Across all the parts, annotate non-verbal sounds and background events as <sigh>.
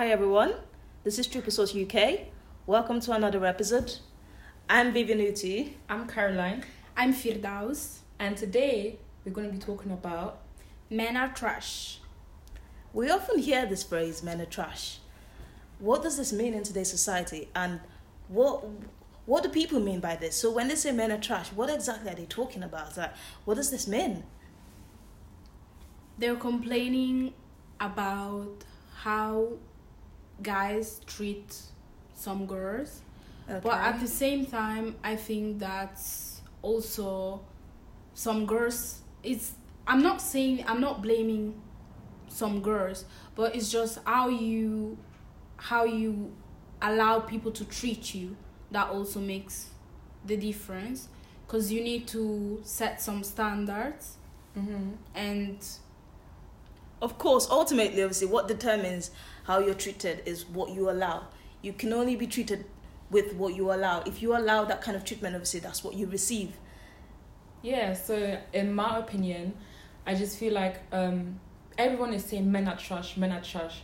Hi everyone, this is Triple Source UK. Welcome to another episode. I'm Vivian Uti. I'm Caroline, I'm Firdaus. and today we're going to be talking about Men are trash. We often hear this phrase, men are trash. What does this mean in today's society and what what do people mean by this? So when they say men are trash, what exactly are they talking about? Like, what does this mean? They're complaining about how guys treat some girls. But at the same time, I think that's also some girls. It's I'm not saying I'm not blaming some girls, but it's just how you how you allow people to treat you that also makes the difference. Because you need to set some standards mm-hmm. and Of course, ultimately, obviously, what determines how you're treated is what you allow. You can only be treated with what you allow. If you allow that kind of treatment, obviously, that's what you receive. yeah. So in my opinion, I just feel like um, everyone is saying men are trash, men are trash.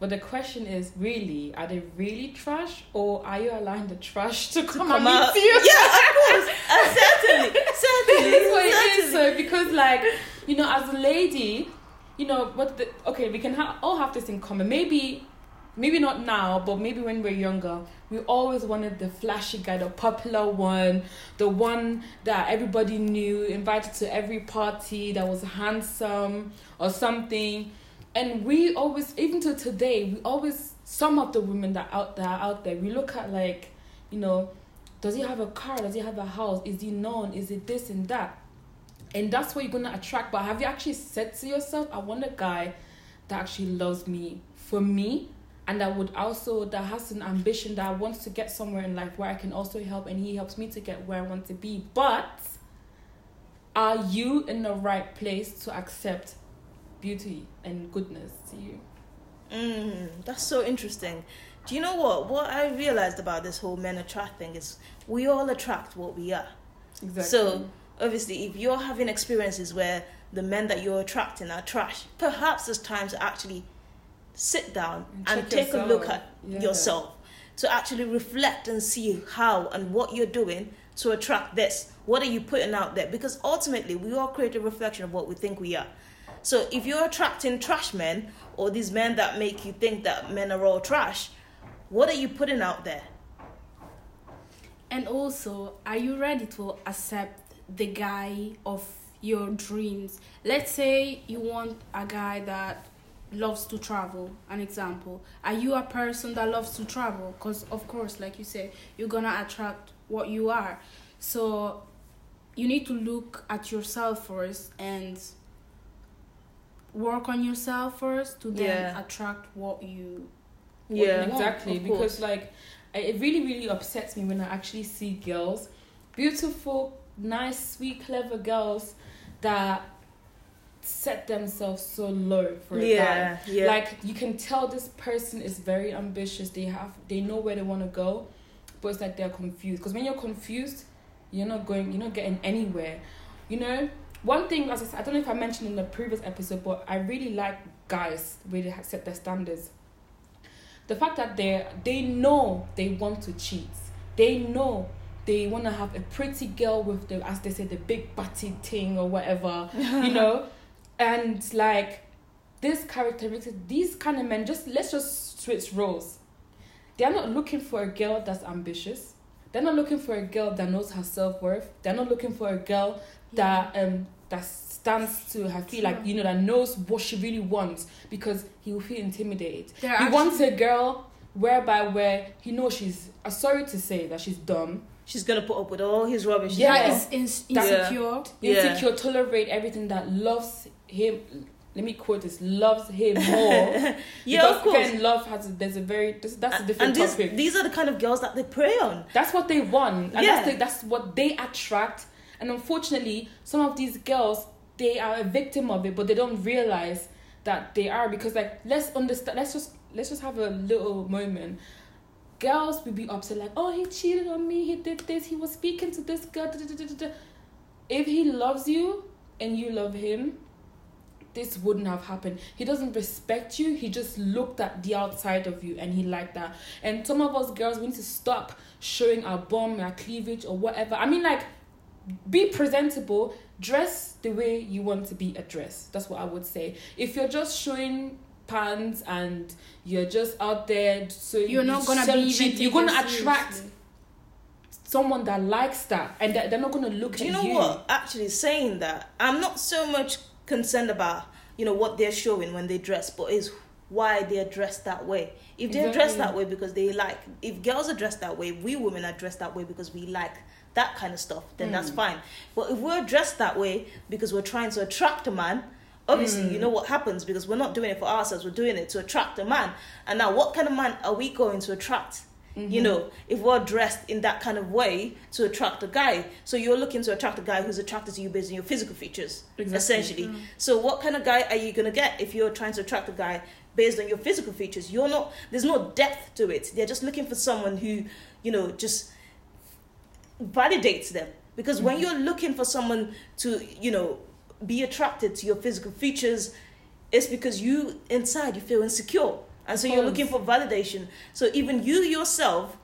But the question is, really, are they really trash, or are you allowing the trash to come, come and out. you? Yeah, of course. Uh, certainly, certainly, <laughs> That's what it is. certainly. So because like you know, as a lady, you know what? The, okay, we can ha- all have this in common. Maybe, maybe not now, but maybe when we're younger, we always wanted the flashy guy, the popular one, the one that everybody knew, invited to every party, that was handsome or something. And we always, even to today, we always some of the women that out that are out there, we look at like, you know, does he have a car? Does he have a house? Is he known? Is it this and that? And that's what you're gonna attract. But have you actually said to yourself, I want a guy that actually loves me for me and that would also that has an ambition that wants to get somewhere in life where I can also help and he helps me to get where I want to be. But are you in the right place to accept beauty and goodness to you? Mm, that's so interesting. Do you know what? What I realized about this whole men attract thing is we all attract what we are. Exactly. So obviously, if you're having experiences where the men that you're attracting are trash, perhaps it's time to actually sit down And and, take a look at Yeah. yourself to actually reflect and see how and what you're doing to attract this. What are you putting out there? Because ultimately, we all create a reflection of what we think we are. So if you're attracting trash men or these men that make you think that men are all trash, what are you putting out there? And also, are you ready to accept the guy of your dreams? Let's say you want a guy that loves to travel, an example. Are you a person that loves to travel? Because, of course, like you said, you're gonna attract what you are. So, you need to look at yourself first and work on yourself first to then Yeah. attract what you Yeah, want, exactly because like it really really upsets me when i actually see girls beautiful nice sweet clever girls that set themselves so low for a Yeah, guy. yeah. like you can tell this person is very ambitious. They have they know where they want to go but it's like they're confused. Because when you're confused you're not going you're not getting anywhere. You know one thing as I, said, I don't know if i mentioned in the previous episode but i really like guys where they have set their standards. The fact that they they know they want to cheat. They know they want to have a pretty girl with the as they say the big butty thing or whatever <laughs> you know? And like this characteristic these kind of men just let's just switch roles. They're not looking for a girl that's ambitious. They're not looking for a girl that knows her self-worth. They're not looking for a girl that um that stands to her feet like you know that knows what she really wants because he will feel intimidated. They're he actually- wants a girl whereby where he knows she's uh, sorry to say that she's dumb She's gonna put up with all his rubbish. as Yeah. well. that is ins- insecure. Yeah. insecure tolerate everything that loves him let me quote this loves him more <laughs> yeah, because of course. again love has a, there's a very this, that's a different and these, topic these are the kind of girls that they prey on. that's what they want and Yeah. that's, the, that's what they attract and unfortunately some of these girls they are a victim of it but they don't realize that they are because like let's understand let's just let's just have a little moment girls will be upset like oh he cheated on me he did this he was speaking to this girl if he loves you and you love him this wouldn't have happened. He doesn't respect you. He just looked at the outside of you and he liked that. And some of us girls, we need to stop showing our bum, our cleavage, or whatever. I mean, like, be presentable. Dress the way you want to be addressed. That's what I would say. If you're just showing pants and you're just out there, so you're not gonna be cheap, you're gonna attract. Seriously someone that likes that and that they're not going to look Do you know you. what actually saying that i'm not so much concerned about you know what they're showing when they dress but is why they're dressed that way if they're exactly. dressed that way because they like if girls are dressed that way we women are dressed that way because we like that kind of stuff then mm. that's fine but if we're dressed that way because we're trying to attract a man obviously mm. you know what happens because we're not doing it for ourselves we're doing it to attract a man and now what kind of man are we going to attract Mm-hmm. You know, if we're dressed in that kind of way to attract a guy, so you're looking to attract a guy who's attracted to you based on your physical features, exactly. essentially. Mm-hmm. So, what kind of guy are you gonna get if you're trying to attract a guy based on your physical features? You're not. There's no depth to it. They're just looking for someone who, you know, just validates them. Because mm-hmm. when you're looking for someone to, you know, be attracted to your physical features, it's because you inside you feel insecure. And so you're looking for validation. So even you yourself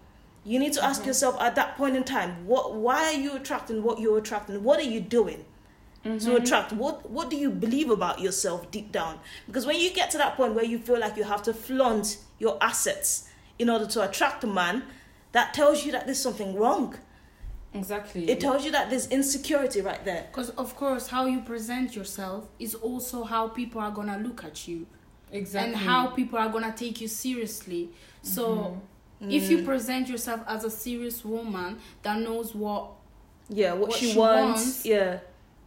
you need to ask mm-hmm. yourself at that point in time what why are you attracting what you're attracting? What are you doing mm-hmm. to attract? What what do you believe about yourself deep down? Because when you get to that point where you feel like you have to flaunt your assets in order to attract a man that tells you that there's something wrong exactly. It tells you that there's insecurity right there. Because of course how you present yourself is also how people are gonna look at you. Exactly. and how people are gonna take you seriously. So mm-hmm. if you mm. present yourself as a serious woman that knows what yeah what, what she, she wants, wants yeah.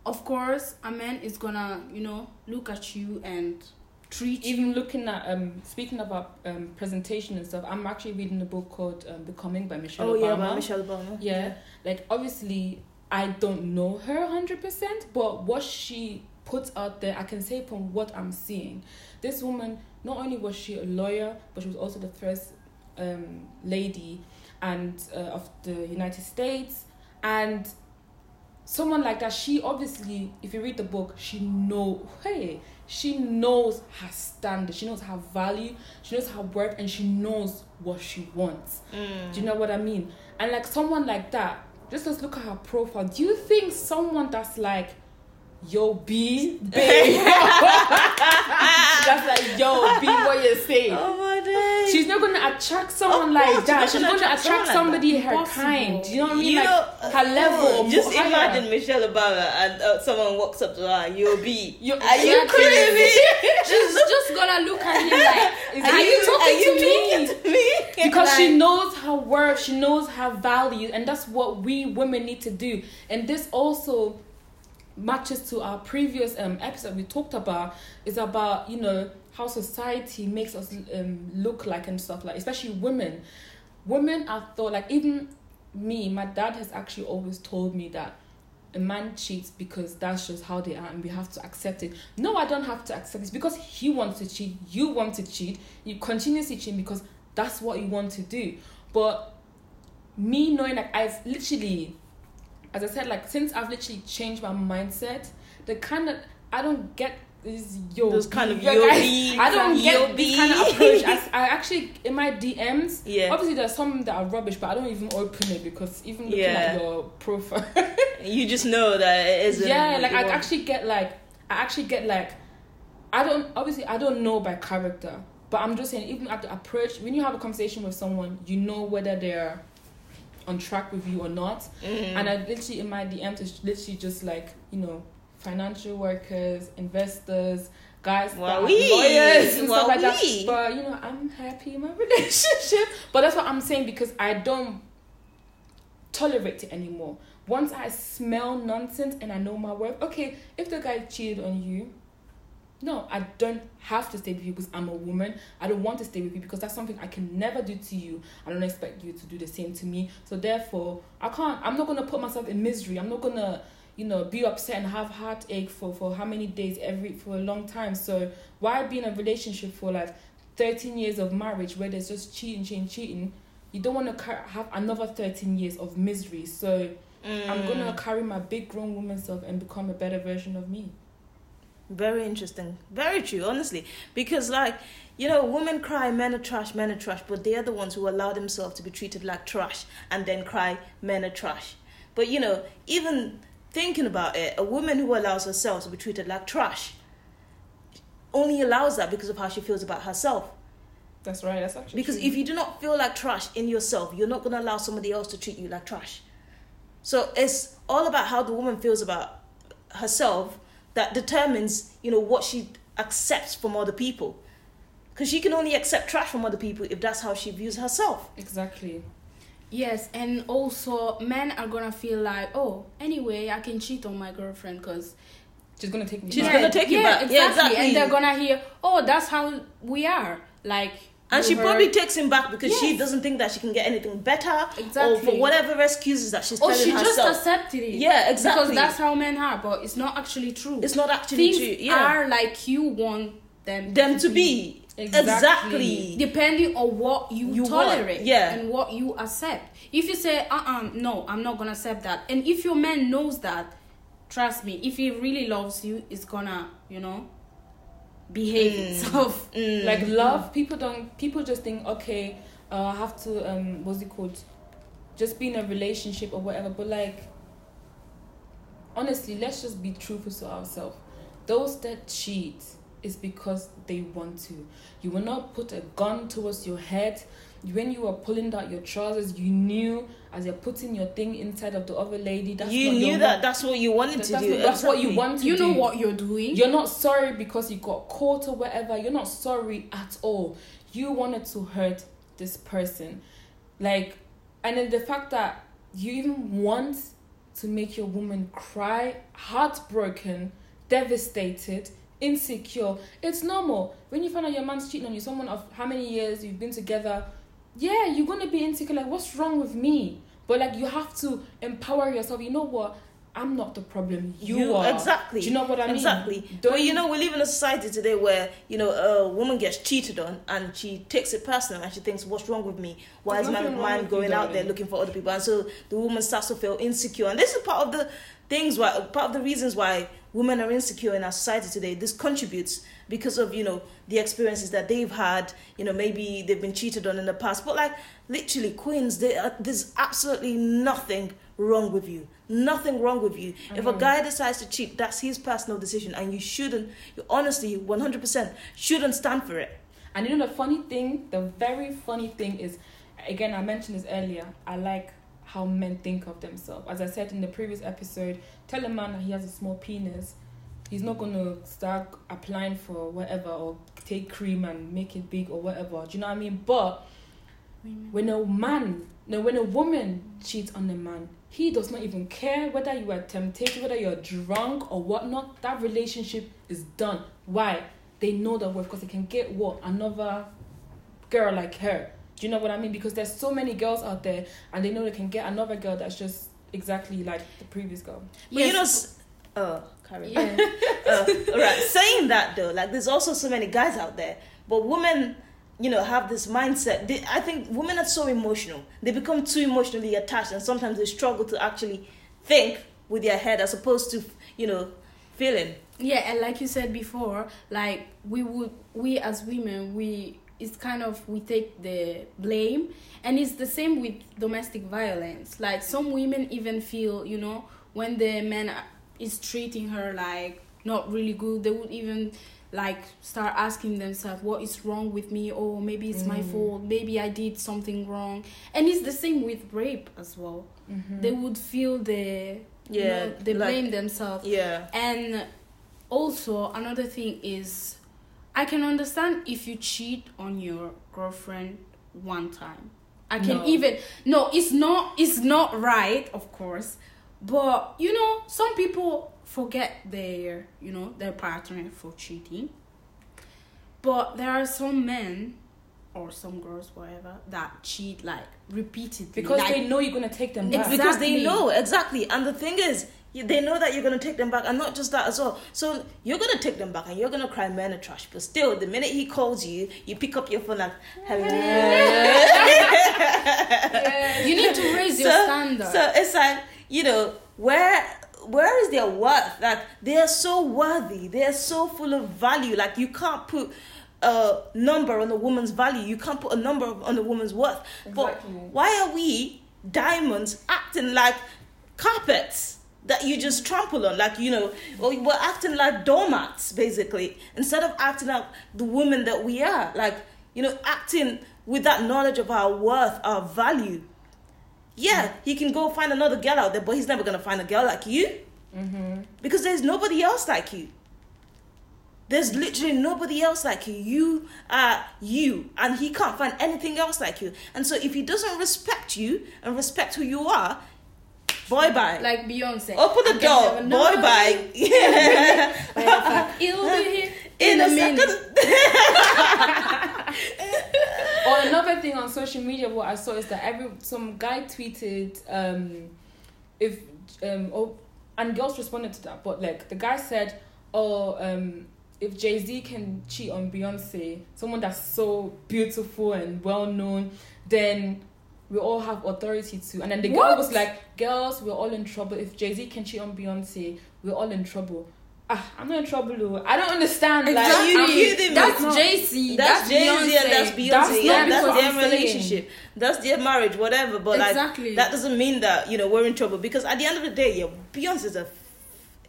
of course a man is gonna you know look at you and treat even looking at um speaking about um presentation and stuff i'm actually reading a book called um, becoming by michelle oh obama. yeah by michelle obama yeah. yeah like obviously i don't know her 100% but what she puts out there i can say from what i'm seeing this woman, not only was she a lawyer, but she was also the first um, lady and uh, of the United States. And someone like that, she obviously, if you read the book, she know, hey, she knows her standard, she knows her value, she knows her worth, and she knows what she wants. Mm. Do you know what I mean? And like someone like that, just let's look at her profile. Do you think someone that's like yo B babe <laughs> that's like yo B what you say? Oh my she's not gonna attract someone like that. she's gonna attract, attract somebody like her kind. Do you know what I mean? You like know, her level just imagine. Michelle Obama and uh, someone walks up to her yo B you, are you crazy? <laughs> She's just gonna look at him like <laughs> are, you, talking, are you to, me? to me? Because like, she knows her worth she knows her value and that's what we women need to do. And this also matches to our previous um, episode we talked about is about you know how society makes us um, look like and stuff like especially women. Women are thought like even me my dad has actually always told me that a man cheats because that's just how they are and we have to accept it. No i don't have to accept it. Because he wants to cheat you want to cheat you continuously cheat because that's what you want to do. But me knowing like i've literally as I said, like since I've literally changed my mindset, the kind of I don't get this yo those kind of <laughs> yo I, I don't get this kind of approach. I, I actually in my DMs, yeah. Obviously, there's some that are rubbish, but I don't even open it because even looking yeah. at your profile, <laughs> you just know that it isn't. Yeah, like I actually get like I actually get like I don't obviously I don't know by character, but I'm just saying even at the approach when you have a conversation with someone, you know whether they're on track with you or not. Mm-hmm. And I literally in my DMs is literally just like you know financial workers, investors, guys well, we, lawyers and well, stuff like that. But you know, I'm happy in my <laughs> relationship. But that's what I'm saying because I don't tolerate it anymore. Once I smell nonsense and I know my worth, okay, if the guy cheated on you, no, I don't have to stay with you because I'm a woman. I don't want to stay with you because that's something I can never do to you. I don't expect you to do the same to me. So therefore, I can't. I'm not gonna put myself in misery. I'm not gonna, you know, be upset and have heartache for for how many days every for a long time. So why be in a relationship for like 13 years of marriage where there's just cheating, cheating, cheating? You don't want to have another 13 years of misery. So mm. I'm gonna mm. carry my big grown woman self and become a better version of me. Very interesting. Very true, honestly. Because, like, you know, women cry, men are trash, men are trash, but they are the ones who allow themselves to be treated like trash and then cry, men are trash. But, you know, even thinking about it, a woman who allows herself to be treated like trash only allows that because of how she feels about herself. That's right. That's actually because true. if you do not feel like trash in yourself, you're not going to allow somebody else to treat you like trash. So it's all about how the woman feels about herself that determines, you know, what she accepts from other people. Because she can only accept trash from other people if that's how she views herself. Exactly. Yes, and also men are gonna feel like, oh, anyway, I can cheat on my girlfriend because she's gonna take me. She's back. gonna take yeah, you back. Exactly. Yeah, exactly. And they're gonna hear, oh, that's how we are. Like, and she her- probably takes him back because she doesn't think that she can get anything better, or for whatever excuses that she's or telling she just accepted it. Yeah, exactly. Because that's how men are, but it's not actually true. it's not actually Things true. Yeah, are like you want them. them to be Exactly. exactly. depending on what you, You want, tolerate yeah. and what you accept if you say uh-uh no i'm not gonna accept that and if your man knows that trust me if he really loves you it's gonna you know behave Mm. itself Mm. Like love, people don't. People just think, okay, uh, I have to. Um, what's it called? Just be in a relationship or whatever. But like, honestly, let's just be truthful to ourselves. Those that cheat is because they want to. You will not put a gun towards your head. When you were pulling out your trousers, you knew as you're putting your thing inside of the other lady. That's you knew your that that's what you wanted That's, to do. not- that's what you exactly. want to you do. know what you're doing You're not sorry because you got caught or whatever. You're not sorry at all. You wanted to hurt this person. Like, and then the fact that you even want to make your woman cry, heartbroken, devastated, insecure. It's normal. When you find out your man's cheating on you, someone of how many years you've been together, yeah, you're gonna be insecure. Like, what's wrong with me? But like, you have to empower yourself. You know what? I'm not the problem. You, are. exactly. Do you know what I mean? Exactly. Don't But you know, we live in a society today where you know a woman gets cheated on and she takes it personal and she thinks, "What's wrong with me? Why There's is my mind going out there looking for other people?" And so the woman starts to feel insecure, and this is part of the things why part of the reasons why women are insecure in our society today. This contributes because of you know the experiences that they've had. You know, maybe they've been cheated on in the past, but like literally, queens, are, there's absolutely nothing wrong with you. Nothing wrong with you. If a Mhm. guy decides to cheat, that's his personal decision, and you shouldn't. You honestly, one hundred percent shouldn't stand for it. And you know the funny thing, the very funny thing is, again I mentioned this earlier. I like how men think of themselves. As I said in the previous episode, tell a man that he has a small penis, he's not gonna start applying for whatever or take cream and make it big or whatever. Do you know what I mean? But when a man, no, when a woman cheats on a man, he does not even care whether you are tempted, whether you're drunk or whatnot. That relationship is done. Why? They know that worth because they can get what another girl like her. Do you know what I mean? Because there's so many girls out there, and they know they can get another girl that's just exactly like the previous girl. But you know, s- oh, Karen. yeah <laughs> uh, all right. Saying that though, like there's also so many guys out there, but women, you know, have this mindset. They, I think women are so emotional. They become too emotionally attached, and sometimes they struggle to actually think with their head as opposed to, you know, feeling. yeah and like you said before like we would we as women we it's kind of we take the blame. And it's the same with domestic violence. Like some women even feel you know when the man is treating her like not really good they would even like start asking themselves what is wrong with me? Or maybe it's my Mm. fault. Maybe i did something wrong. And it's the same with rape as well. Mm-hmm. they would feel the you Yeah, know, they like- blame themselves. Yeah. and also another thing is I can understand if you cheat on your girlfriend one time. I can No. even no, it's not it's not right, of course. But you know, some people forget their, you know, their partner for cheating. But there are some men or some girls, whatever, that cheat like repeatedly. because like, they know you're gonna take them back. Exactly. Because they know exactly, and the thing is, you- they know that you're gonna take them back, and not just that as well. So you're gonna take them back, and you're gonna cry men are trash. But still, the minute he calls you, you pick up your phone like, hello. <laughs> you need to raise your so, standard. So it's like you know where where is their worth? Like they are so worthy. They are so full of value. Like you can't put a number on a woman's value. You can't put a number on a woman's worth. Exactly. But why are we diamonds acting like carpets that you just trample on? Like you know, or we're acting like doormats basically instead of acting like the woman that we are. Like you know, acting with that knowledge of our worth, our value. Yeah, he can go find another girl out there, but he's never gonna find a girl like you Mm-hmm. because there's nobody else like you. There's literally nobody else like you. You are you, and he can't find anything else like you. And so, if he doesn't respect you and respect who you are, boy bye. Like Beyonce. Open the door, boy bye. Yeah. fact, It'll be here In a minute. second. <laughs> or another thing on social media what i saw is that every some guy tweeted um if um oh and girls responded to that but like the guy said oh um if jay-z can cheat on beyonce someone that's so beautiful and well known then we all have authority to and then the girl What? was like girls we're all in trouble if jay-z can cheat on beyonce we're all in trouble ah i'm not in trouble Though. i don't understand like Exactly. I'm- You? That's No. Jay Z. That's That's, Jay Z and that's Beyonce. That's yeah, that's their I'm saying. relationship. That's their marriage, whatever. But like that doesn't mean that you know we're in trouble because at the end of the day, yeah, Beyonce's a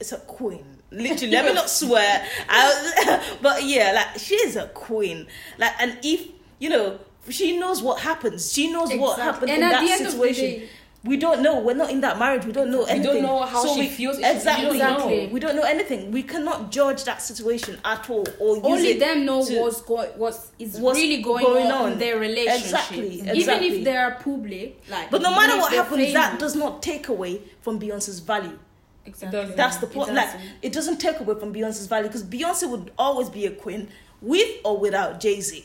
it's a queen. Literally, let me <laughs> not swear. I, <laughs> but yeah, like she's a queen. Like, and if you know, she knows what happens. She knows what Exactly. happened And in at that the end of the situation. day- we don't know. We're not in that marriage. We don't know anything. We don't know how So she we- feels. We Exactly. don't Exactly. know. We don't know anything. We cannot judge that situation at all, or use Only it them know to- what's going, what's is what's really going, going on, on. in their relationship. Exactly, Even exactly. if they are public, like. But no matter what they're happens, that does not take away from Beyonce's value. Exactly. That's the point. Like it doesn't take away from Beyonce's value because Beyonce would always be a queen with or without Jay Z.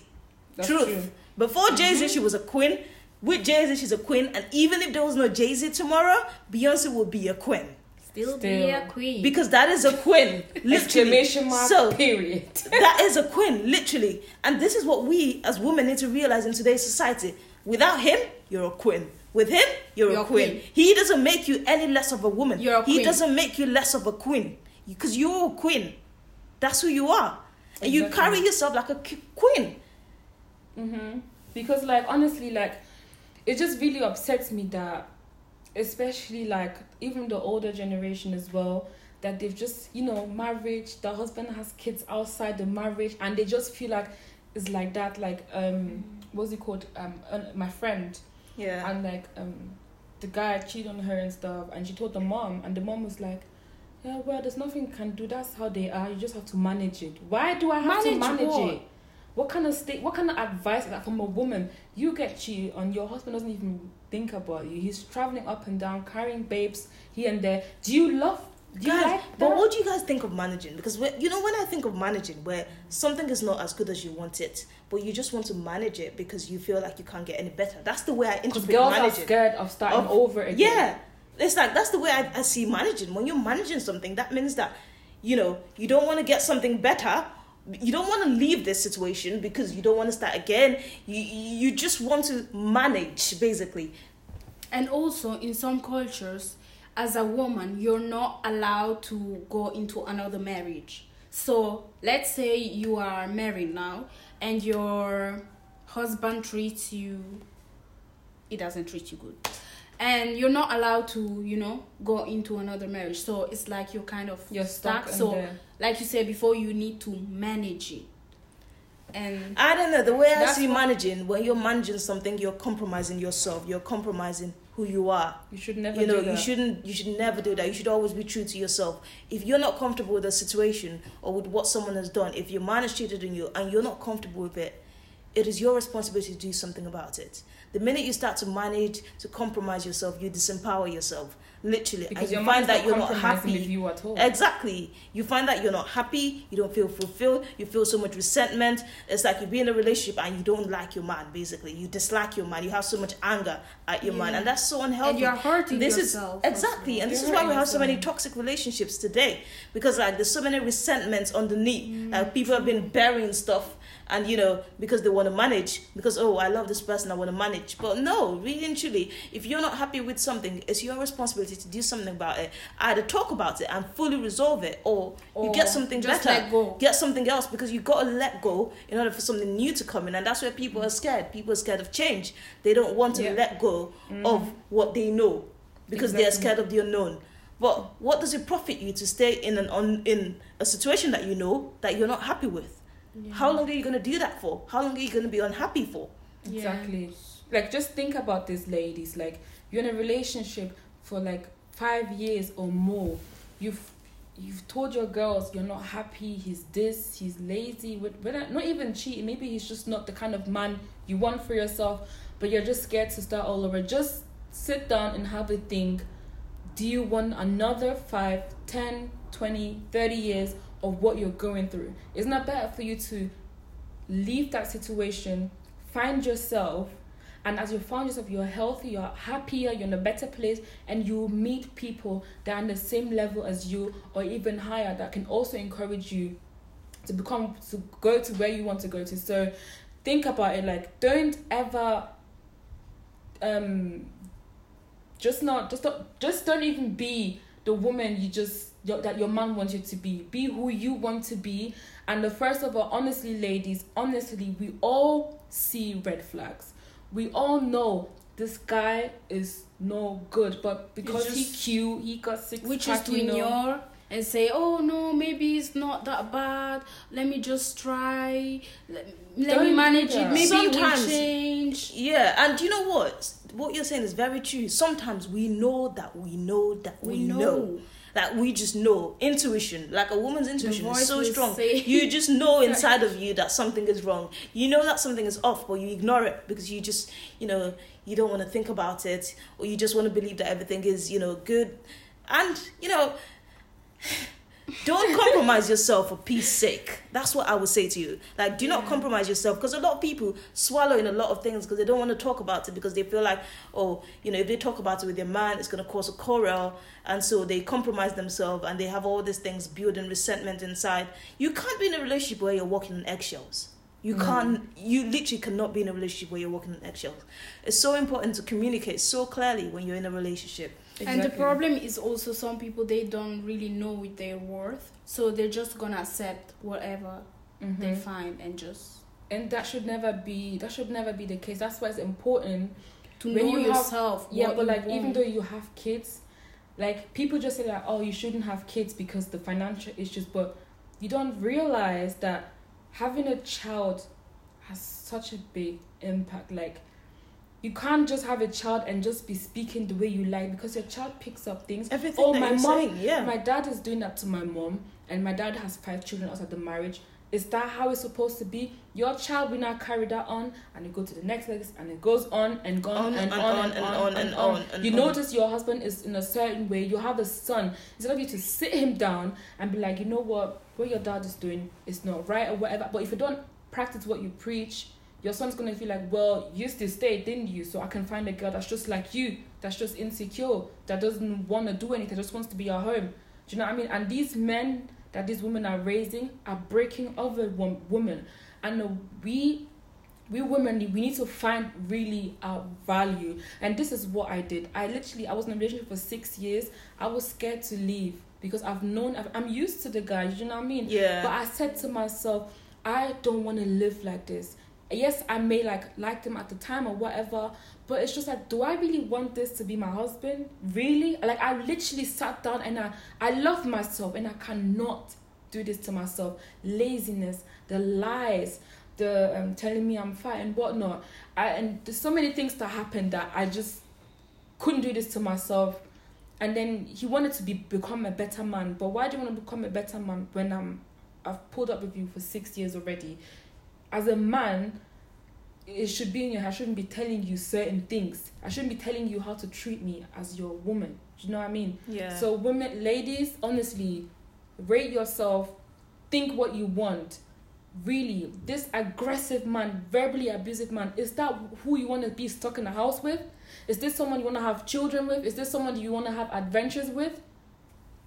Truth. true. Before mm-hmm. Jay Z, she was a queen. With Jay Z, she's a queen. And even if there was no Jay Z tomorrow, Beyonce would be a queen Still, be a queen. because that is a queen. <laughs> literally. Exclamation mark. So period. <laughs> that is a queen, literally. And this is what we as women need to realize in today's society. Without him, you're a queen. With him, you're, You're a a queen. queen. He doesn't make you any less of a woman. You're a queen. He doesn't make you less of a queen because you're a queen. That's who you are. And you carry yourself like a queen. Mm-hmm. Because like honestly, like it just really upsets me that, especially like even the older generation as well, that they've just you know marriage. The husband has kids outside the marriage, and they just feel like it's like that. Like um, what's it called? Um, uh, my friend Yeah. and like um, the guy cheated on her and stuff, and she told the mom, and the mom was like. Yeah, well, there's nothing you can do. That's how they are. You just have to manage it. Why do I have to Manage manage what? it? What kind of state? What kind of advice is that from a woman? You get cheated on. Your husband doesn't even think about you. He's traveling up and down, carrying babes here and there. Do you love? Do you Guys, like but what do you guys think of managing? Because when, you know, when I think of managing, where something is not as good as you want it, but you just want to manage it because you feel like you can't get any better. That's the way I Because interpret girls are managing. scared of starting Of- over again. Yeah, it's like that's the way I, I see managing. When you're managing something, that means that you know you don't want to get something better. You don't want to leave this situation because you don't want to start again. You you just want to manage basically. And also, in some cultures, as a woman, you're not allowed to go into another marriage. So, let's say you are married now and your husband treats you, he doesn't treat you good. And you're not allowed to, you know, go into another marriage. So, it's like you're kind of You're stuck. in So, there. Like you said before, you need to manage it. And I don't know the way I see managing. When you're managing something, you're compromising yourself. You're compromising who you are. you should never. you know do that. you shouldn't you should never do that you should always be true to yourself if you're not comfortable with a situation or with what someone has done if your man has cheated on you and you're not comfortable with it it is your responsibility to do something about it the minute you start to manage to compromise yourself you disempower yourself literally because and you find that you're not happy with you at all. Exactly. You find that you're not happy, you don't feel fulfilled, you feel so much resentment. It's like you be in a relationship and you don't like your man, basically. You dislike your man, you have so much anger at your man, and that's so unhealthy. and you're hurting this yourself. is exactly, and this You're is why we have so many toxic relationships today because like there's so many resentments underneath. Mm, like people have been burying stuff and you know because they want to manage because oh i love this person i want to manage but no really and truly if you're not happy with something it's your responsibility to do something about it either talk about it and fully resolve it or, or you get something better let go. get something else because you got to let go in order for something new to come in and that's where people are scared people are scared of change they don't want to yeah. let go mm. of what they know because exactly. they're scared of the unknown but what does it profit you to stay in an on in a situation that you know that you're not happy with yeah. How long are you going to do that for? How long are you going to be unhappy for? Exactly. Yeah. Like, just think about this, ladies. Like, you're in a relationship for like five years or more. You've you've told your girls you're not happy. He's this. He's lazy. Whether not even cheating. Maybe he's just not the kind of man you want for yourself. But you're just scared to start all over. Just sit down and have a think. Do you want another 5, 10, 20, 30 years of what you're going through. Isn't better for you to leave that situation, find yourself, and as you find yourself, you're healthy, you're happier, you're in a better place, and you meet people that are on the same level as you or even higher that can also encourage you to become to go to where you want to go to. So think about it like don't ever um just not just not just don't even be the woman you just your, that your man wants you to be. Be who you want to be. And the first of all, honestly, ladies, honestly, we all see red flags. We all know this guy is no good, but because just, he cute, he got six. Which We just ignore and say, "Oh no, maybe it's not that bad. Let me just try. Let, let me manage it. Maybe Sometimes, it will change." Yeah, and you know what? What you're saying is very true. Sometimes we know that we know that we, we know. know that we just know. Intuition like a woman's intuition is so strong. say, you just know <laughs> inside of you that something is wrong. You know that something is off but you ignore it because you just you know you don't want to think about it or you just want to believe that everything is you know good. And you know don't compromise yourself for peace sake. That's what i would say to you. Like do not compromise yourself because a lot of people swallow in a lot of things because they don't want to talk about it because they feel like oh you know if they talk about it with their man it's going to cause a quarrel. And so they compromise themselves and they have all these things building resentment inside. You can't be in a relationship where you're walking on eggshells. You can't you literally cannot be in a relationship where you're walking on eggshells. It's so important to communicate so clearly when you're in a relationship Exactly. And the problem is also some people they don't really know their worth, so they're just gonna accept whatever mm-hmm. they find and just. And that should never be that should never be the case. That's why it's important to when know you yourself. Have, yeah, but like want. even though you have kids, like people just say that oh you shouldn't have kids because the financial issues, but you don't realize that having a child has such a big impact. Like you can't just have a child and just be speaking the way you like because your child picks up things. Everything oh, my mom, saying, yeah. My dad is doing that to my mom, and my dad has five children outside the marriage. Is that how it's supposed to be? Your child will now carry that on, and you go to the next level, and it goes on and on, on and, and, on, and, on and on and You notice your husband is in a certain way. You have a son. Instead of you to sit him down and be like, you know what, what your dad is doing is not right or whatever. But if you don't practice what you preach, your son's gonna feel like, well, you used to stay, didn't you? So I can find a girl that's just like you, that's just insecure, that doesn't want to do anything, that just wants to be at home. Do you know what I mean? And these men that these women are raising are breaking other women, and uh, we we women we need to find really our value. And this is what i did. I literally i was in a relationship for six years. I was scared to leave because i've known i am used to the guys you know what i mean? Yeah. But i said to myself i don't want to live like this yes, I may like like them at the time or whatever, but it's just like, do I really want this to be my husband? Really? Like I literally sat down and I I love myself and I cannot do this to myself. Laziness, the lies, the um, telling me I'm fat and whatnot. I, and there's so many things that happened that I just couldn't do this to myself. And then he wanted to be become a better man. But why do you want to become a better man when I'm I've pulled up with you for six years already? As a man, it should be in your I shouldn't be telling you certain things. I shouldn't be telling you how to treat me as your woman. Do you know what I mean? Yeah. So women ladies, honestly, rate yourself, think what you want. Really, this aggressive man, verbally abusive man, is that who you want to be stuck in the house with? Is this someone you want to have children with? Is this someone you want to have adventures with?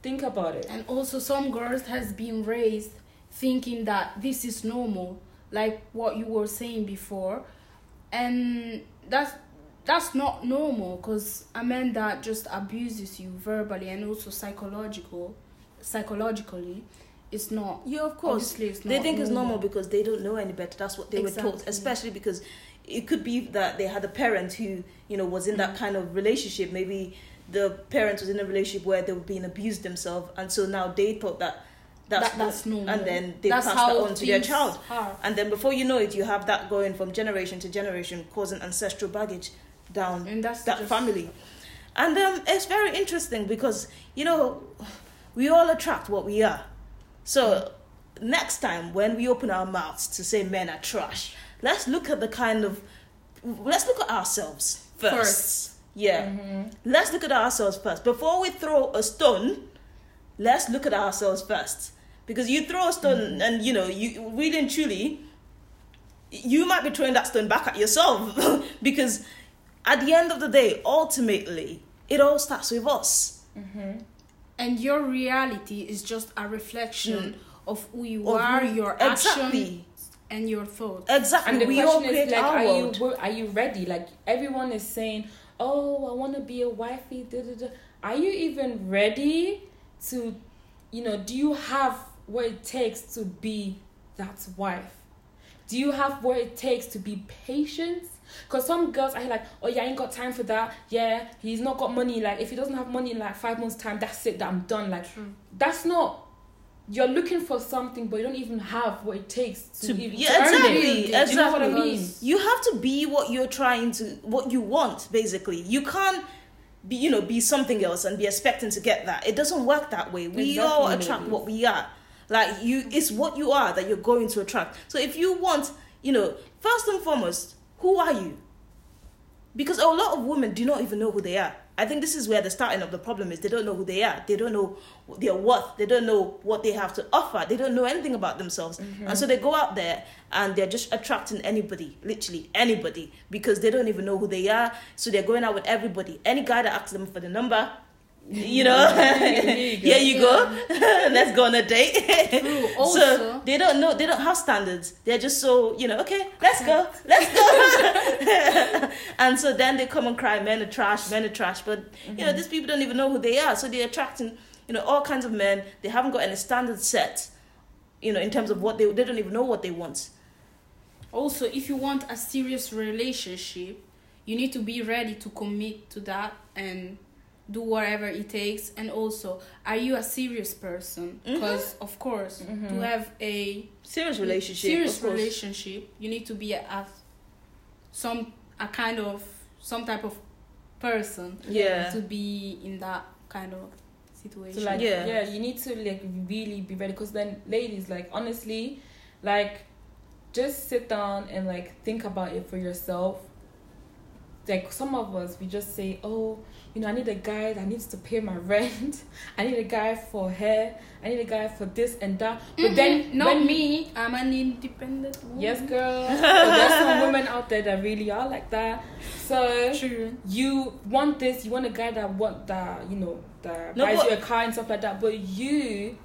Think about it. And also some girls has been raised thinking that this is normal like what you were saying before, and that's that's not normal because a man that just abuses you verbally and also psychological psychologically it's not yeah of course. they think it's normal. normal. because they don't know any better. That's what they were taught especially because it could be that they had a parent who you know was in that Mhm. kind of relationship. Maybe the parent was in a relationship where they were being abused themselves and so now they thought that that's, that, that's normal and then they that's pass that on to their child are. and then before you know it you have that going from generation to generation causing ancestral baggage down and that's that just, family. And um, it's very interesting because, you know, we all attract what we are. So next time when we open our mouths to say men are trash, let's look at the kind of, let's look at ourselves first. First. Yeah. Mm-hmm. Let's look at ourselves first. Before we throw a stone, let's look at ourselves first. Because you throw a stone and, you know, you really and truly, you might be throwing that stone back at yourself. <laughs> because at the end of the day, ultimately, it all starts with us. Mm-hmm. and your reality is just a reflection of who you Mm. Of are who- your exactly. actions and your thoughts Exactly. And the we all question create is like, are world. you are you ready? Like everyone is saying, oh, I want to be a wifey. Da, da, da. Are you even ready to, you know, do you have what it takes to be that wife? Do you have what it takes to be patient? Because some girls are like, oh yeah, I ain't got time for that. Yeah, he's not got money. Like if he doesn't have money in like five months time, that's it. That I'm done. Like True. that's not. You're looking for something, but you don't even have what it takes to, To- even yeah, to earn exactly, it. Do you know what I mean? you have to be what you're trying to what you want basically you can't be you know be something else and be expecting to get that it doesn't work that way we Exactly, all attract ladies. what we are like you it's what you are that you're going to attract. So if you want you know first and foremost who are you? Because a lot of women do not even know who they are. I think this is where the starting of the problem is. They don't know who they are. They don't know their worth. They don't know what they have to offer. They don't know anything about themselves. Mm-hmm. And so they go out there and they're just attracting anybody literally anybody because they don't even know who they are. So they're going out with everybody. Any guy that asks them for the number you know? <laughs> Here you go. here you go. <laughs> Let's go on a date. True. <laughs> so they don't know they don't have standards. They're just so you know okay let's go let's go. And so then they come and cry men are trash men are trash. But you know mm-hmm. these people don't even know who they are. So they're attracting you know all kinds of men. They haven't got any standards set you know in terms of what they they don't even know what they want. Also if you want a serious relationship you need to be ready to commit to that and do whatever it takes and also are you a serious person because of course Mhm. to have a serious relationship serious relationship you need to be a, a some a kind of some type of person yeah to be in that kind of situation So like Yeah. yeah. you need to like really be ready because then ladies like honestly, like just sit down and like think about it for yourself. Like some of us we just say, Oh, you know, I need a guy that needs to pay my rent. <laughs> I need a guy for hair. I need a guy for this and that. But then Mhm. not when me i'm an independent woman. Yes, girl. <laughs> but there's some women out there that really are like that. So true you want this, you want a guy that want that, you know, that No, buys but- you a car and stuff like that. But you,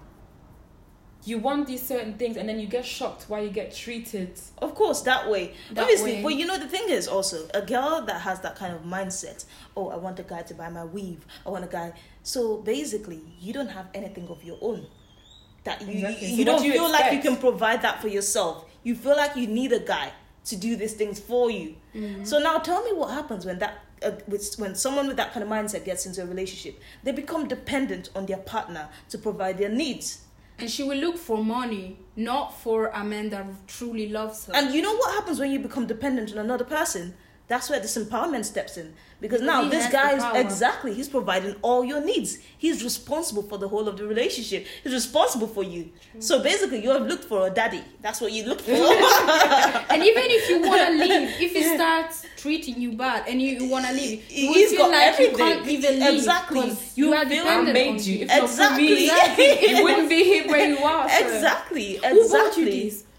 you want these certain things, and then you get shocked why you get treated. Of course, that way. That Obviously, way. but you know the thing is also a girl that has that kind of mindset. Oh, I want a guy to buy my weave. I want a guy. So basically, you don't have anything of your own. That you Exactly. you, you what don't do you feel like you can provide that for yourself. You feel like you need a guy to do these things for you. Mhm. So now tell me what happens when that uh, with, when someone with that kind of mindset gets into a relationship. They become dependent on their partner to provide their needs. And she will look for money not for a man that truly loves her And you know what happens when you become dependent on another person? That's where this empowerment steps in. Because now this guy is exactly he's providing all your needs. He's responsible for the whole of the relationship. He's responsible for you. So basically you have looked for a daddy. That's what you looked for. <laughs> and even if you <laughs> want to leave if he starts treating you bad and you, you want to leave you He's feel got like you everything. can't even leave Exactly. You you are dependent made on you. If not for me, Exactly. <laughs> it wouldn't be here where you are. so- exactly.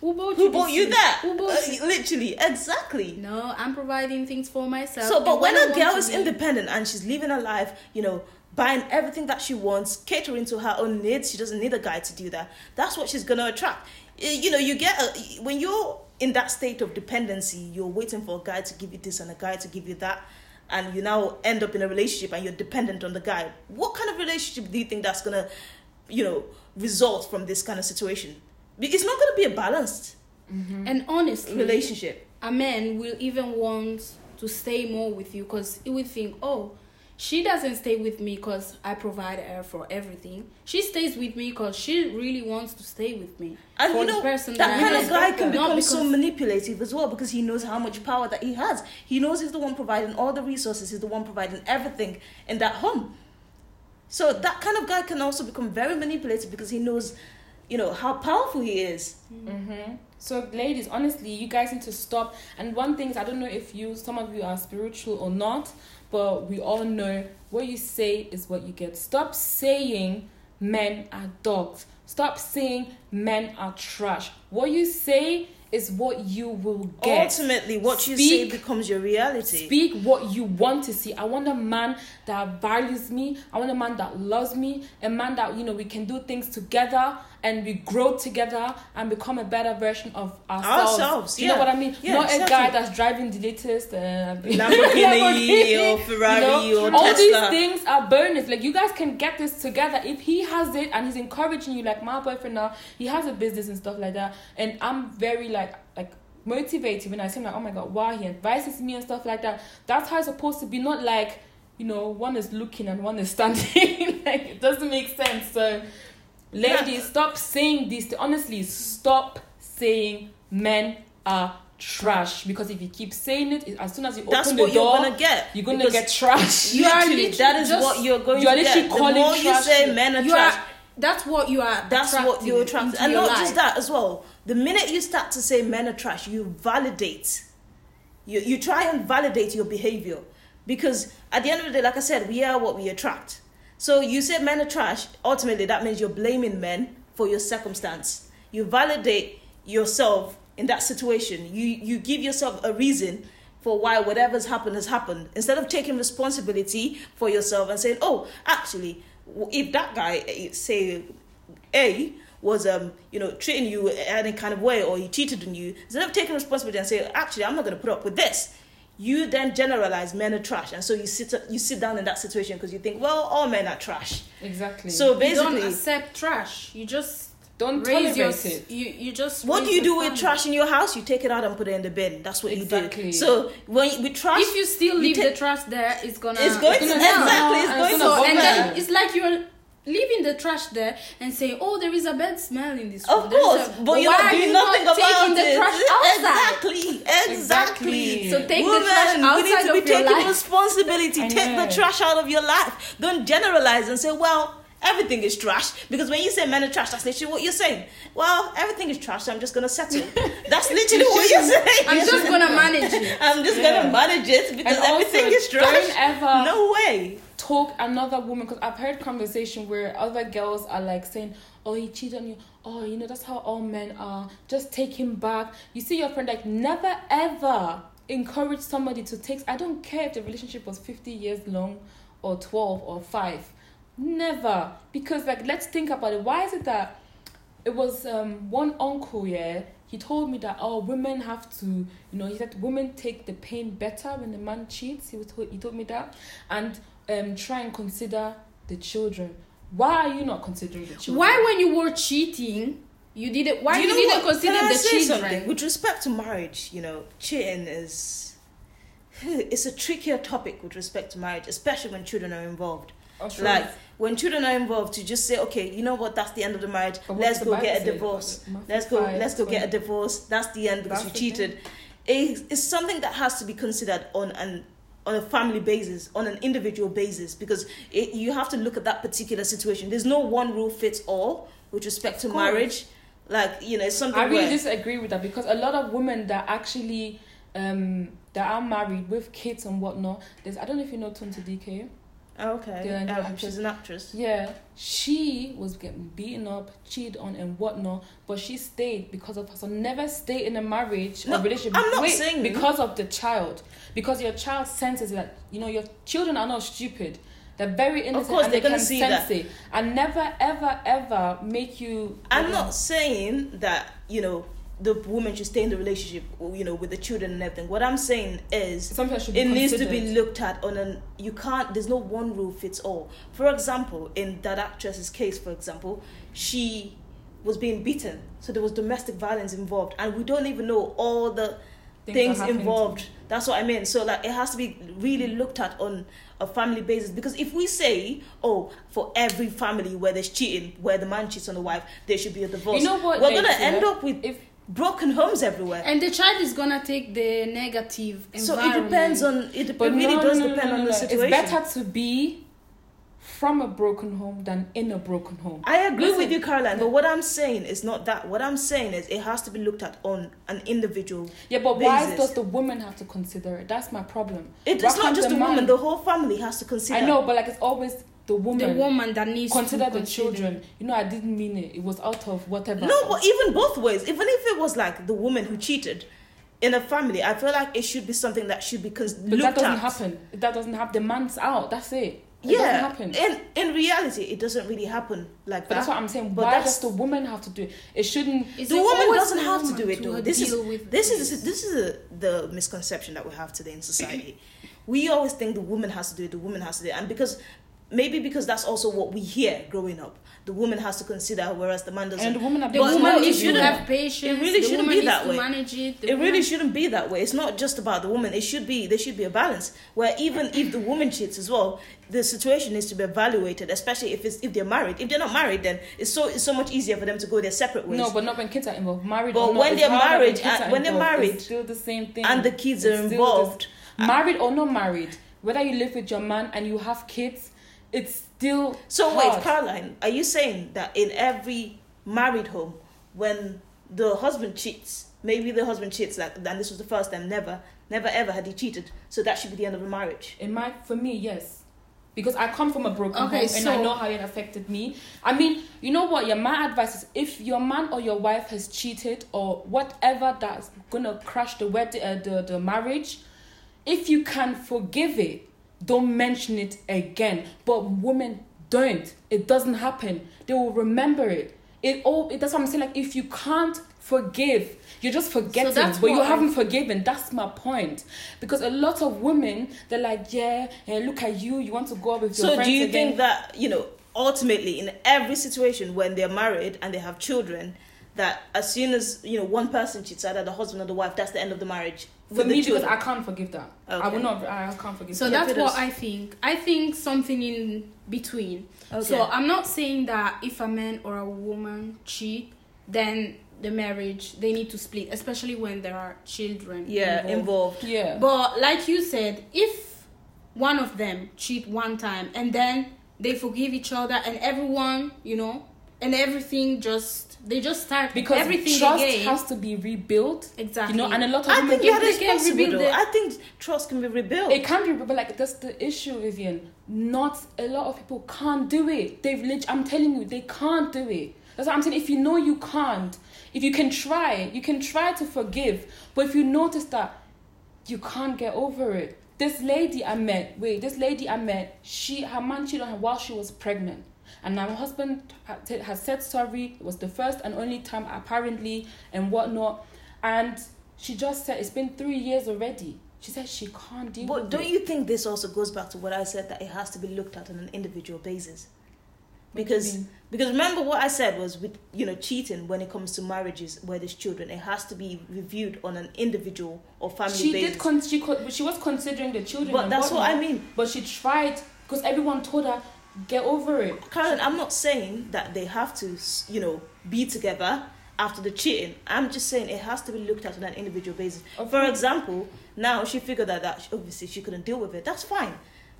Who bought you who bought you bought this you suit? that? who bought Uh, you literally, exactly. no i'm providing things for myself So, but when a girl is independent and she's living her life, you know, buying everything that she wants, catering to her own needs, she doesn't need a guy to do that. That's what she's gonna attract. You know, you get a, when you're in that state of dependency, you're waiting for a guy to give you this and a guy to give you that, and you now end up in a relationship and you're dependent on the guy. What kind of relationship do you think that's gonna, you know, result from this kind of situation? It's not gonna be a balanced mm-hmm. and honestly relationship. A man will even want to stay more with you because he will think, oh, she doesn't stay with me because I provide her for everything. She stays with me because she really wants to stay with me. And you know, that, that kind of guy can become because... so manipulative as well because he knows how much power that he has. He knows he's the one providing all the resources. He's the one providing everything in that home. So that kind of guy can also become very manipulative because he knows, you know, how powerful he is. Mm-hmm. So, ladies, honestly, you guys need to stop. And one thing is, I don't know if you, some of you are spiritual or not, but we all know what you say is what you get. Stop saying men are dogs. Stop saying men are trash. What you say is what you will get. Ultimately, what speak, you say becomes your reality. Speak what you want to see. I want a man that values me. I want a man that loves me. A man that, you know, we can do things together and we grow together and become a better version of ourselves. Ourselves, you yeah. know what I mean? Yeah, Not exactly. a guy that's driving the latest uh, <laughs> Lamborghini, or Ferrari you know? or All Tesla. these things are bonus. Like you guys can get this together if he has it and he's encouraging you. Like my boyfriend now, he has a business and stuff like that, and I'm very like like motivated when I see him like, oh my god, wow, he advises me and stuff like that. That's how it's supposed to be. Not like you know, one is looking and one is standing. <laughs> like it doesn't make sense. So Ladies, stop saying this. Honestly, stop saying men are trash because if you keep saying it, as soon as you That's open the door, you're gonna get. You're gonna get trash. <laughs> You literally, that is just, what you're going you are to get. Calling the more you say men are trash, are, that's what you are. That's what you're attracted, and not life. just that as well. The minute you start to say men are trash, you validate. You you try and validate your behavior because at the end of the day, like I said, we are what we attract. So you say men are trash. Ultimately, that means you're blaming men for your circumstance. You validate yourself in that situation. You you give yourself a reason for why whatever's happened has happened instead of taking responsibility for yourself and saying, "Oh, actually, if that guy eh, say A was um you know treating you any kind of way or he cheated on you, instead of taking responsibility and saying, "Actually, I'm not going to put up with this." You then generalize men are trash and so you sit you sit down in that situation because you think well all men are trash exactly so basically you don't accept trash you just don't raise your, it. You you just what do you do with trash in your house? You take it out and put it in the bin. That's what exactly. you do. So when we trash, if you still leave the trash there, it's gonna it's going it's to <laughs> exactly it's going to so, and then it's like you're leaving the trash there and saying, "Oh, there is a bad smell in this room." Of course, a, but you're not doing nothing not about taking it. the trash <laughs> outside. Exactly, exactly. So take Women, the trash outside we need to be taking life. responsibility. Take the trash out of your life. Don't generalize and say, "Well." Everything is trash because when you say men are trash, that's literally what you're saying. Well, everything is trash, so I'm just gonna settle. <laughs> That's literally what you're saying. I'm just gonna manage it. <laughs> I'm just yeah. gonna manage it because and everything is trash. Ever no way talk another woman because I've heard conversation where other girls are like saying, "Oh, he cheated on you. Oh, you know that's how all men are. Just take him back." You see your friend like never ever encourage somebody to take. I don't care if the relationship was fifty years long, or twelve or five. Never because like let's think about it. Why is it that it was um one uncle yeah he told me that oh women have to you know he said women take the pain better when the man cheats he was he told me that and um try and consider the children. Why are you not considering the children? Why when you were cheating you didn't why Do you, you didn't what? consider the children? Something? With respect to marriage, you know, cheating is <sighs> it's a trickier topic with respect to marriage, especially when children are involved. Oh, sure. Like when children are involved, to just say, okay, you know what, that's the end of the marriage. Let's go get a divorce. Let's go. Let's go get a divorce. That's the end because you cheated. It's something that has to be considered on an on a family basis, on an individual basis, because it, you have to look at that particular situation. There's no one rule fits all with respect to marriage. Like you know, it's something. I really where, disagree with that because a lot of women that actually um that are married with kids and whatnot. There's I don't know if you know Tonto Dikeh. Oh, okay. Um, she's an actress. Yeah, she was getting beaten up, cheated on, and whatnot, but she stayed because of her son. Never stay in a marriage no, or relationship. I'm not Wait, saying because of the child, because your child senses that you know your children are not stupid. They're very innocent. Of course, and they're they gonna see sense that. It, and never, ever, ever make you. I'm not saying that you know the woman should stay in the relationship, you know, with the children and everything. What I'm saying is, Sometimes it needs to be looked at on an. You can't. There's no one rule fits all. For example, in that actress's case, for example, she was being beaten, so there was domestic violence involved, and we don't even know all the Things things, involved. That's what I mean. So like, it has to be really looked at on a family basis because if we say, oh, for every family where there's cheating, where the man cheats on the wife, there should be a divorce. You know what, We're gonna end up with If broken homes everywhere. And the child is gonna take the negative So it depends on it. It But really no, does no, no, depend no, on no, the situation. It's better to be from a broken home than in a broken home. I agree Listen, with you, Caroline. But what I'm saying is not that. What I'm saying is it has to be looked at on an individual. Yeah, but why does the woman have to consider it? That's my problem. It, it's not can't just the, man- woman. The whole family has to consider. I know, but like it's always the woman. the woman that needs consider to the consider. children. You know, I didn't mean it. It was out of whatever. No, but even both ways. Even if it was like the woman who cheated in a family, I feel like it should be something that should be cons- but that doesn't at. happen. That doesn't happen. The man's out. That's it. It yeah, doesn't happen. in in reality, it doesn't really happen like But that. that's what I'm saying. But Why that's- does the woman have to do it? It shouldn't. Is the it woman doesn't the have to do it though. This is deal with this is this is a, the misconception that we have today in society. we always think the woman has to do it. The woman has to do it, and because maybe because that's also what we hear growing up. The woman has to consider, whereas the man doesn't. And the woman The woman no, needs to to do shouldn't. have patience. It really the shouldn't woman be that to way. manage it. The it really shouldn't be that way. It's not just about the woman. It should be there should be a balance where even if the woman cheats as well, the situation needs to be evaluated. Especially if it's if they're married. If they're not married, then it's so it's so much easier for them to go their separate ways. No, but not when kids are involved. Married But or not, when they're married, uh, when they're married, it's still the same thing. and the kids It's are involved. married or not married, whether you live with your man and you have kids, it's still So hard. wait, Caroline, are you saying that in every married home, when the husband cheats, maybe the husband cheats like, and this was the first time, never, never ever had he cheated, so that should be the end of the marriage? In my, for me, yes. Because I come from a broken Okay, home and I know how it affected me. I mean, you know what? Yeah, my advice is if your man or your wife has cheated or whatever that's gonna crash the wed uh, the the marriage, if you can forgive it, don't mention it again. But women don't. It doesn't happen. They will remember it. It all. It, that's what I'm saying. Like if you can't forgive, you're just forgetting, that's but you what I- haven't forgiven. That's my point. Because a lot of women, they're like, yeah, eh, look at you. You want to go out with your So friends do you again. think that you know ultimately in every situation when they're married and they have children, that as soon as you know one person cheats, either the husband or the wife, that's the end of the marriage? For me, because? I can't forgive that. I will not. I can't forgive. So that. Yeah, that's Fiddles. what I think. I think something in between. Okay. So I'm not saying that if a man or a woman cheat, then the marriage they need to split, especially when there are children. yeah, involved. involved. yeah. But like you said, if one of them cheat one time and then they forgive each other and everyone, you know, and everything just they just start because everything trust again. has to be rebuilt. exactly. You know, and a lot of I women think if that they is can possible. rebuild Though. it- I think trust can be rebuilt. It can be, but like that's the issue, Vivian. Not a lot of people can't do it. They've lit- I'm telling you, they can't do it. That's what I'm saying. If you know you can't, if you can try, you can try to forgive. But if you notice that you can't get over it, this lady I met, wait, this lady I met, she her man cheated on her while she was pregnant. And now her husband ha- has said sorry. It was the first and only time, apparently, and whatnot. And she just said it's been three years already. She said she can't deal But don't it. you think this also goes back to what I said that it has to be looked at on an individual basis? What Because because remember what I said was with you know cheating when it comes to marriages where there's children, it has to be reviewed on an individual or family she basis. did con- she co- she was considering the children but that's what I mean. but she tried because everyone told her get over it Karen, I'm not saying that they have to you know be together after the cheating. I'm just saying it has to be looked at on an individual basis. Of For course. example, now she figured out that obviously she couldn't deal with it. That's fine.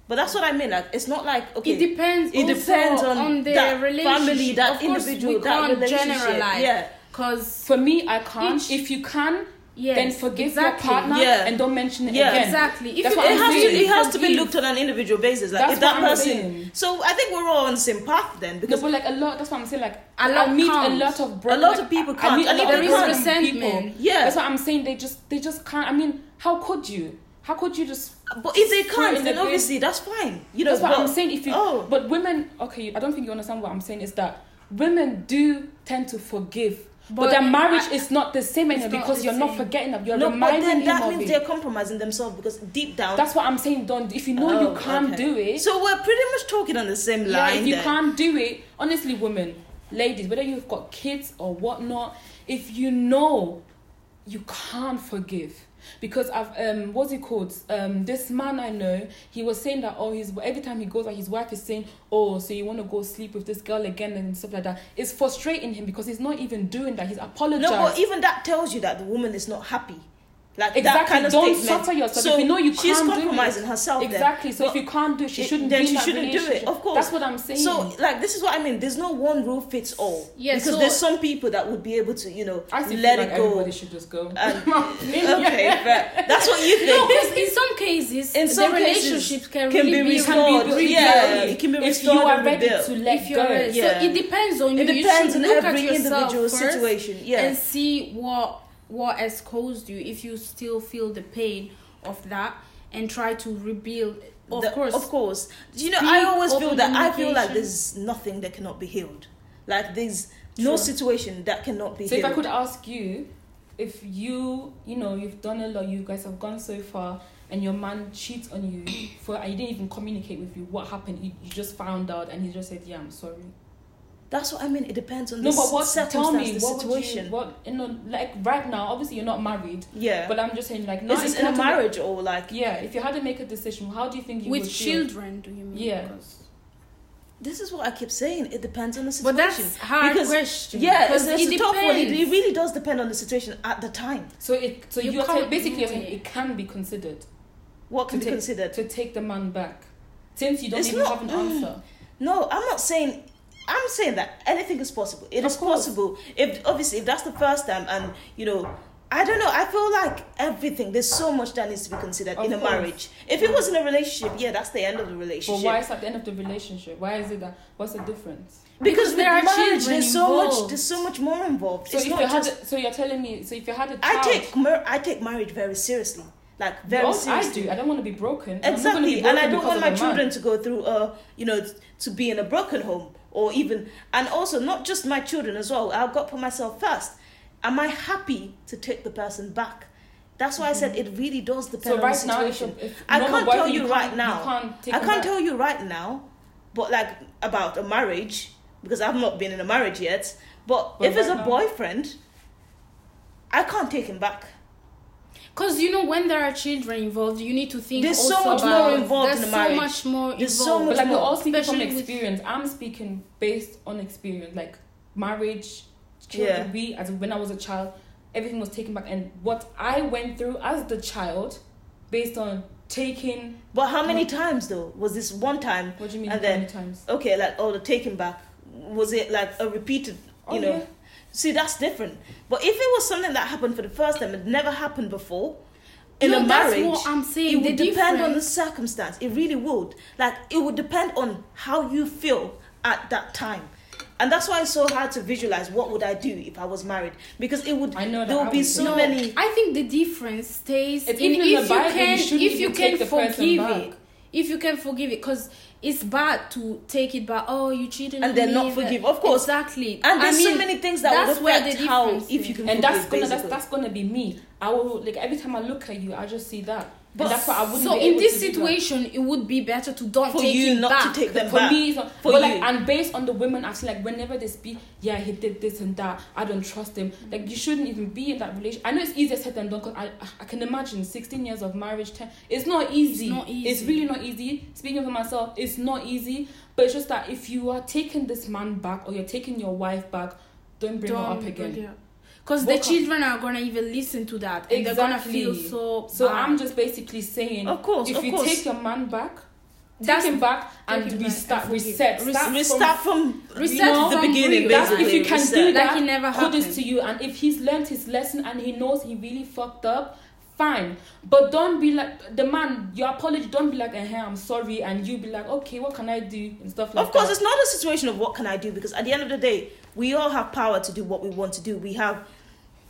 But that's what I mean. Like it's not like okay. it depends. It depends on the that relationship. family, that of course, individual, we that can't relationship. generalize. Yeah. Cause for me i can't Each- if you can yes, then forgive exactly. your partner Yeah. and don't mention it Yeah. again Exactly. If That's you what it I'm has to saying. it has to be forgive- looked on an individual basis. Like That's if that I'm person. saying. So I think we're all on the same path then no, because but like a lot that's what i'm saying like A lot i meet can't. a lot of bro- A lot like, of people can't. meet a lot if of they broken can't- people yeah. that's what i'm saying they just they just can't i mean how could you how could you just But if they Throw it in can't, the then bin. obviously that's fine. You know That's what but- I'm saying. If you, oh, but women, okay, I don't think you understand what I'm saying. Is that women do tend to forgive, But, their marriage I- is not the same anymore not because you're not forgetting that. You're no, but then that means it. they're compromising themselves because deep down. That's what I'm saying. Don't if you know Oh, you can't okay. do it. So we're pretty much talking on the same line. yeah, if you then. can't do it, honestly, women, ladies, whether you've got kids or whatnot, if you know you can't forgive. Because I've um what's it called? Um this man I know, he was saying that oh he's every time he goes out his wife is saying, Oh, so you wanna go sleep with this girl again and stuff like that. It's frustrating him because he's not even doing that. He's apologizing No, but even that tells you that the woman is not happy. Like that Exactly. kind of Don't statement. suffer yourself. So If you know you she's can't do it. compromising herself. then. Exactly. So if you can't do it, she it- shouldn't then be in she shouldn't do it, relationship. of course. That's what I'm saying. So, like, this is what I mean. There's no one rule fits all. Yeah, because so- there's some people that would be able to, you know, I still let feel like it go. everybody should just go. Um, <laughs> and- okay, but that's what you No, think. because in some cases, In some the cases, relationships can, can really be be restored. rebuilt. Yeah, it can be restored. if you are ready rebuilt. to let if you're go. Yeah. So it depends on you. It depends on every individual situation. Yeah. and see what what has caused you. If you still feel the pain of that, and try to rebuild. Of The- course, of course. You know, I always feel that I feel like there's nothing that cannot be healed. Like there's no situation that cannot be So if. I could ask you, if you, you know, you've done a lot, you guys have gone so far, and your man cheats on you for, and he didn't even communicate with you, what happened? You, you just found out, and he just said, "Yeah, I'm sorry." That's what I mean. It depends on No, the but what? circumstance, Tell me, the what situation. would you, what you know, like right now? Obviously, you're not married, yeah. but I'm just saying, like, is not this if in a had to make- marriage or like? yeah, if you had to make a decision, how do you think you with would feel? children, do you mean? Yeah. Because- This is what I keep saying. It depends on the situation. But that's hard Because- question. yeah, because it's, it's it a tough one. It, depends. it really does depend on the situation at the time. So it, so You you are can't basically do you're saying it. it can be considered What can To be take- considered? to take the man back, since you don't It's even not- have an answer. <gasps> No, I'm not saying. I'm saying that anything is possible. It Of is course. possible. If obviously if that's the first time, and you know, I don't know. I feel like everything. There's so much that needs to be considered Of in a course. marriage. If it was in a relationship, yeah, that's the end of the relationship. But why is that the end of the relationship? Why is it that? What's the difference? Because Because there are marriage, children there's so much. There's so much more involved. So it's if you had, a, so you're telling me, so if you had a I child, take mar- I take marriage very seriously, like very Well, I seriously. do. I don't want to be broken. Gonna be Exactly, and I don't want my a man. children to go through, uh, you know, to be in a broken home or even, and also not just my children as well. I've got to put myself first. Am I happy to take the person back? That's why I said it really does depend So on right the now, if, situation. if I can't tell you can't- right now. You can't I can't tell you right now, but like about a marriage because I've not been in a marriage yet. But, But if it's a now- boyfriend, I can't take him back. Because you know, when there are children involved, you need to think. There's so much about, more involved There's in a so marriage. much more There's so involved. much But like we're all speaking from especially with- experience. I'm speaking based on experience, like marriage, children. Yeah. We, as when I was a child, everything was taken back, and what I went through as the child, based on taking. But how many times though? Was this one time? What do you mean? And how then- many times? Okay, like oh the taking back. Was it like a repeated? You Oh, know. yeah. See, that's different. But if it was something that happened for the first time, it never happened before. In No, a that's what I'm saying. it would The depend on the circumstance. It really would. Like it would depend on how you feel at that time. And that's why it's so hard to visualize what would I do if I was married because it would I know that there would be so no, many I think the difference stays It's in even in if the you Bible, you can shouldn't if you can take the person forgive it. If you can forgive it, because it's bad to take it back. Oh, you cheated And on then not that- forgive, of course. Exactly. and there's I mean, so many things that that's would where affect the how if you can and forgive, that's gonna that's, that's gonna be me. I will like every time I look at you, I just see that. But- and that's why I wouldn't. So be in this situation, it would be better to don't for take you not back. to take them for back. me, it's For but like, you. and based on the women, actually, like whenever they speak, yeah, he did this and that. I don't trust him. Like you shouldn't even be in that relation. I know it's easier said than done. Cause I, I can imagine sixteen years of marriage. 10, it's not easy. It's not easy. It's really not easy. Speaking for myself, it's not easy. But it's just that if you are taking this man back or you're taking your wife back, don't bring her up again. Because the children are gonna even listen to that, and they're gonna feel so. So bad. I'm just basically saying, Of course, if of you course. take your man back, take That's- him back and take him back restart, and forgive. reset, Res- start from from reset know, the from beginning. That's basically. if you can reset. do Like that. it never kudos happened. to you. And if he's learned his lesson and he knows he really fucked up, fine. But don't be like the man. Your apology. Don't be like, "Hey, I'm sorry," and you be like, "Okay, what can I do?" and stuff like that. Of course, that. it's not a situation of what can I do because at the end of the day, we all have power to do what we want to do. We have,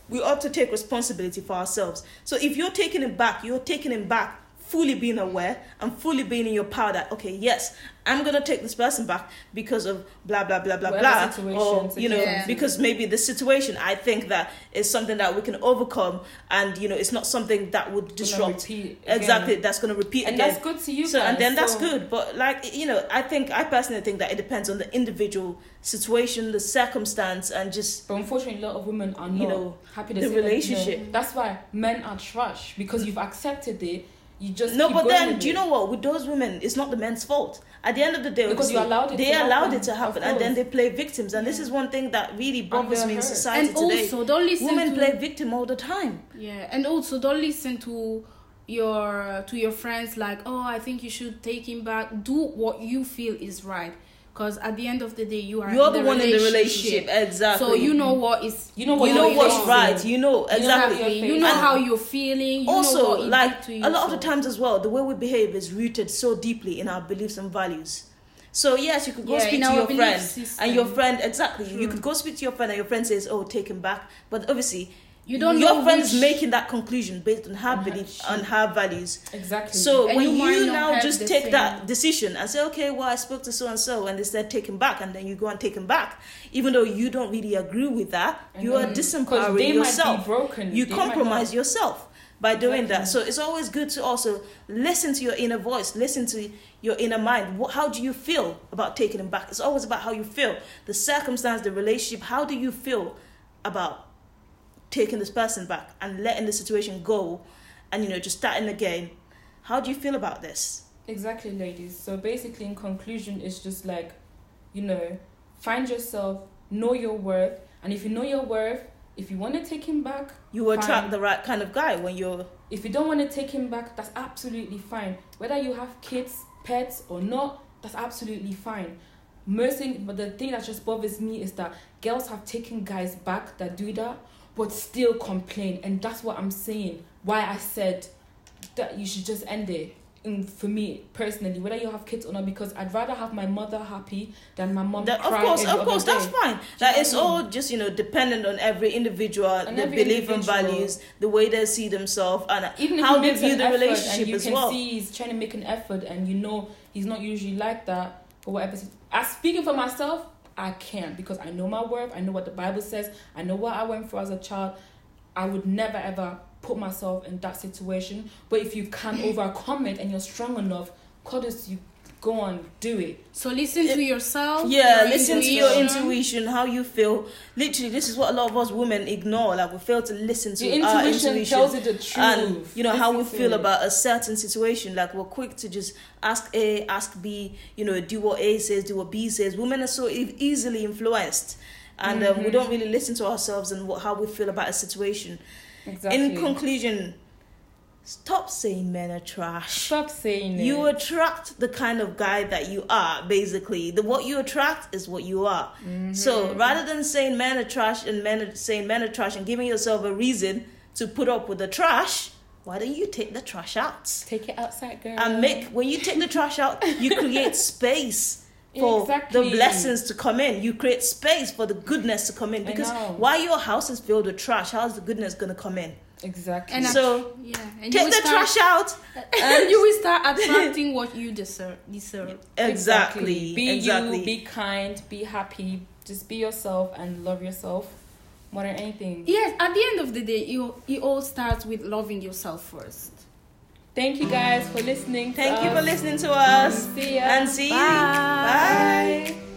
we ought to take responsibility for ourselves. So if you're taking him back, you're taking him back fully being aware and fully being in your power that okay, yes, I'm gonna take this person back because of blah blah blah blah Whatever blah, or you know Yeah. because maybe the situation I think that is something that we can overcome, and you know it's not something that would disrupt. Exactly, that's gonna repeat and again. that's good to you so guys. and then that's good but like you know i think i personally think that it depends on the individual situation the circumstance and just But unfortunately, a lot of women are not You know, happy to the say that, you know, relationship. that's why men are trash because you've accepted it. You just no but then do you know what? With those women it's not the men's fault. At the end of the day Because you allowed it they allowed happen, it to happen and then they play victims. And this is one thing that really bothers me in society and today. also don't listen women to play victim all the time. Yeah, and also don't listen to your to your friends like, oh, I think you should take him back. Do what you feel is right, because at the end of the day, you are you're in the one in the relationship. exactly. So you know what is You know what you know what's right. You know You know exactly. you know how you're feeling. You know also like a lot of the times as well the way we behave is rooted so deeply in our beliefs and values. So yes you could go Yeah, speak to your friend system. and your friend exactly. You could go speak to your friend and your friend says oh take him back. But obviously You don't your friend's which- making that conclusion based on her beliefs and her values Exactly. so And when you you now just take same- that decision and say, okay, well, I spoke to so and so, and they said take him back, and then you go and take him back, even though you don't really agree with that, you are disempowering yourself. broken. You compromise yourself by doing that. So it's always good to also listen to your inner voice, listen to your inner mind. What, how do you feel about taking him back? It's always about how you feel, the circumstance, the relationship. How do you feel about taking this person back and letting the situation go, and you know just starting again? How do you feel about this? Exactly, ladies. So basically, in conclusion, it's just like, you know, find yourself, know your worth, and if you know your worth, if you want to take him back, You will attract the right kind of guy when you're if you don't want to take him back, that's absolutely fine. Whether you have kids, pets, or not, that's absolutely fine. Most thing, but the thing that just bothers me is that girls have taken guys back that do that, but still complain, and that's what I'm saying. Why I said that you should just end it. And for me personally, whether you have kids or not, because I'd rather have my mother happy than my mom That, of course, of course, that's day. fine. That it's I all just you know dependent on every individual, On the every belief and values, the way they see themselves, and even how they view the relationship and you as can well. see he's trying to make an effort and you know he's not usually like that or whatever as speaking for myself i can't because i know my worth i know what the bible says i know what i went through as a child. I would never ever put myself in that situation. But if you can overcome it and you're strong enough Goddess, you go on do it So listen to yourself. Yeah, your listen to your intuition. intuition, how you feel. Literally, this is what a lot of us women ignore. Like we fail to listen to your our intuition, intuition. tells you the truth and you know how we feel it. about a certain situation like we're quick to just ask a ask b you know do what a says do what b says women are so easily influenced and um, we Mhm. don't really listen to ourselves and what, how we feel about a situation exactly in conclusion stop saying men are trash. Stop saying it. you attract the kind of guy that you are basically. The what you attract is what you are. Mm-hmm. so rather than saying men are trash and men are saying men are trash and giving yourself a reason to put up with the trash why don't you take the trash out? Take it outside girl. And make when you take the trash out you create <laughs> space for Exactly. the blessings to come in you create space for the goodness to come in because know. while your house is filled with trash how's the goodness going to come in exactly And So, yeah, and take the start, trash out and you will start <laughs> attracting what you deserve. Deserve. exactly Be exactly you, be kind, be happy, just be yourself and love yourself more than anything. Yes, at the end of the day, you it all starts with loving yourself first. Thank you guys for listening. Thank you us. for listening to us. See ya. And see you. Bye. Bye.